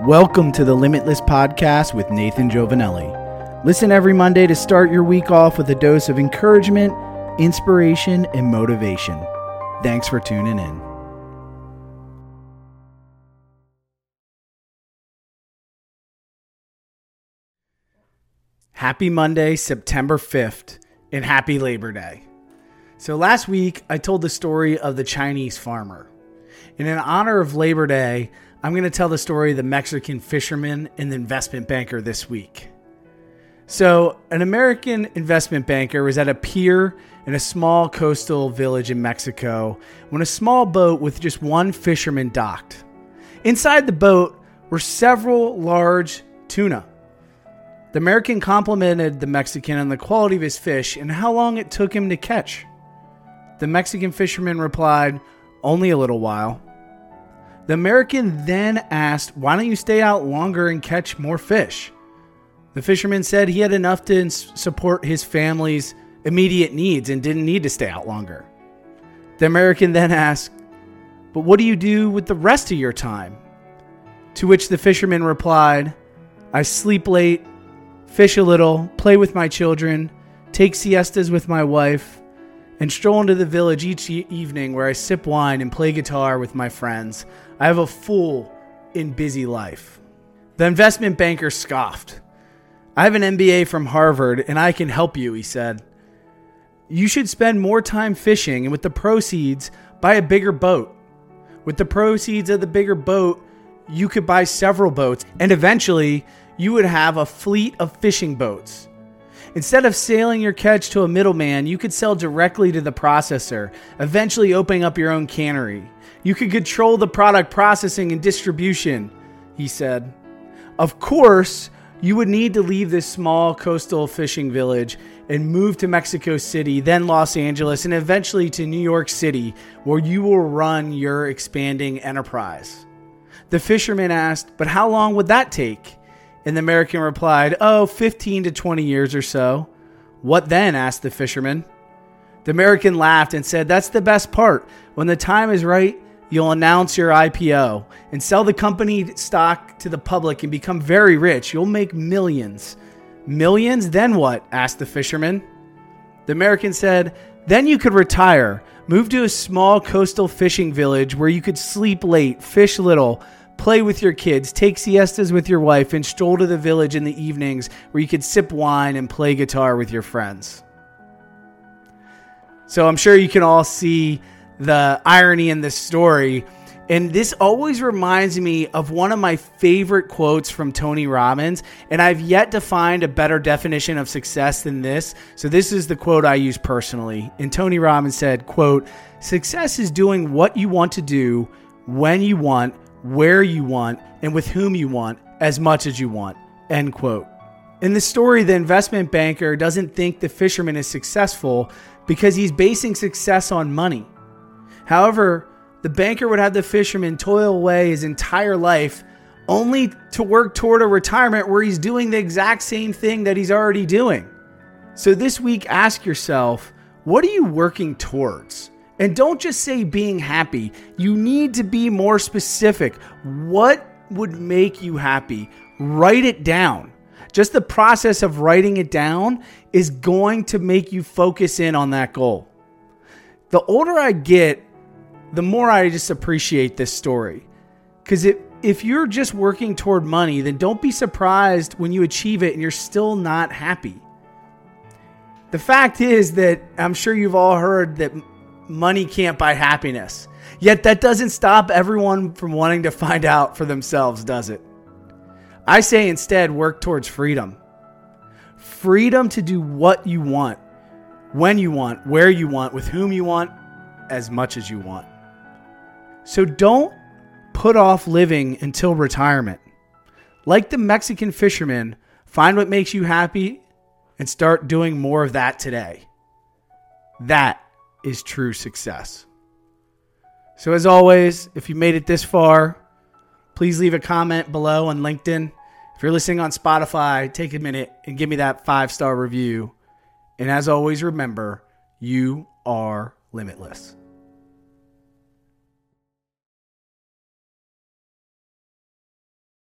Welcome to the Limitless Podcast with Nathan Jovanelly. Listen every Monday to start your week off with a dose of encouragement, inspiration, and motivation. Thanks for tuning in. Happy Monday, September 5th, and happy Labor Day. So, last week I told the story of the Chinese farmer. And in honor of Labor Day, I'm going to tell the story of the Mexican fisherman and the investment banker this week. So, an American investment banker was at a pier in a small coastal village in Mexico when a small boat with just one fisherman docked. Inside the boat were several large tuna. The American complimented the Mexican on the quality of his fish and how long it took him to catch. The Mexican fisherman replied, Only a little while. The American then asked, Why don't you stay out longer and catch more fish? The fisherman said he had enough to support his family's immediate needs and didn't need to stay out longer. The American then asked, But what do you do with the rest of your time? To which the fisherman replied, I sleep late, fish a little, play with my children, take siestas with my wife, and stroll into the village each e- evening where I sip wine and play guitar with my friends. I have a full and busy life. The investment banker scoffed. I have an MBA from Harvard and I can help you, he said. You should spend more time fishing and with the proceeds, buy a bigger boat. With the proceeds of the bigger boat, you could buy several boats and eventually you would have a fleet of fishing boats. Instead of sailing your catch to a middleman, you could sell directly to the processor, eventually opening up your own cannery. You could control the product processing and distribution, he said. Of course, you would need to leave this small coastal fishing village and move to Mexico City, then Los Angeles, and eventually to New York City, where you will run your expanding enterprise. The fisherman asked, But how long would that take? And the American replied, Oh, 15 to 20 years or so. What then? asked the fisherman. The American laughed and said, That's the best part. When the time is right, you'll announce your IPO and sell the company stock to the public and become very rich. You'll make millions. Millions? Then what? asked the fisherman. The American said, Then you could retire, move to a small coastal fishing village where you could sleep late, fish little, play with your kids, take siestas with your wife, and stroll to the village in the evenings where you could sip wine and play guitar with your friends. So I'm sure you can all see the irony in this story. And this always reminds me of one of my favorite quotes from Tony Robbins. And I've yet to find a better definition of success than this. So this is the quote I use personally. And Tony Robbins said, quote, success is doing what you want to do when you want where you want, and with whom you want as much as you want. End quote. In the story, the investment banker doesn't think the fisherman is successful because he's basing success on money. However, the banker would have the fisherman toil away his entire life only to work toward a retirement where he's doing the exact same thing that he's already doing. So this week, ask yourself what are you working towards? And don't just say being happy. You need to be more specific. What would make you happy? Write it down. Just the process of writing it down is going to make you focus in on that goal. The older I get, the more I just appreciate this story. Because if, if you're just working toward money, then don't be surprised when you achieve it and you're still not happy. The fact is that I'm sure you've all heard that money can't buy happiness. Yet that doesn't stop everyone from wanting to find out for themselves, does it? I say instead work towards freedom. Freedom to do what you want, when you want, where you want, with whom you want, as much as you want. So don't put off living until retirement. Like the Mexican fisherman, find what makes you happy and start doing more of that today. That is true success. So, as always, if you made it this far, please leave a comment below on LinkedIn. If you're listening on Spotify, take a minute and give me that five star review. And as always, remember, you are limitless.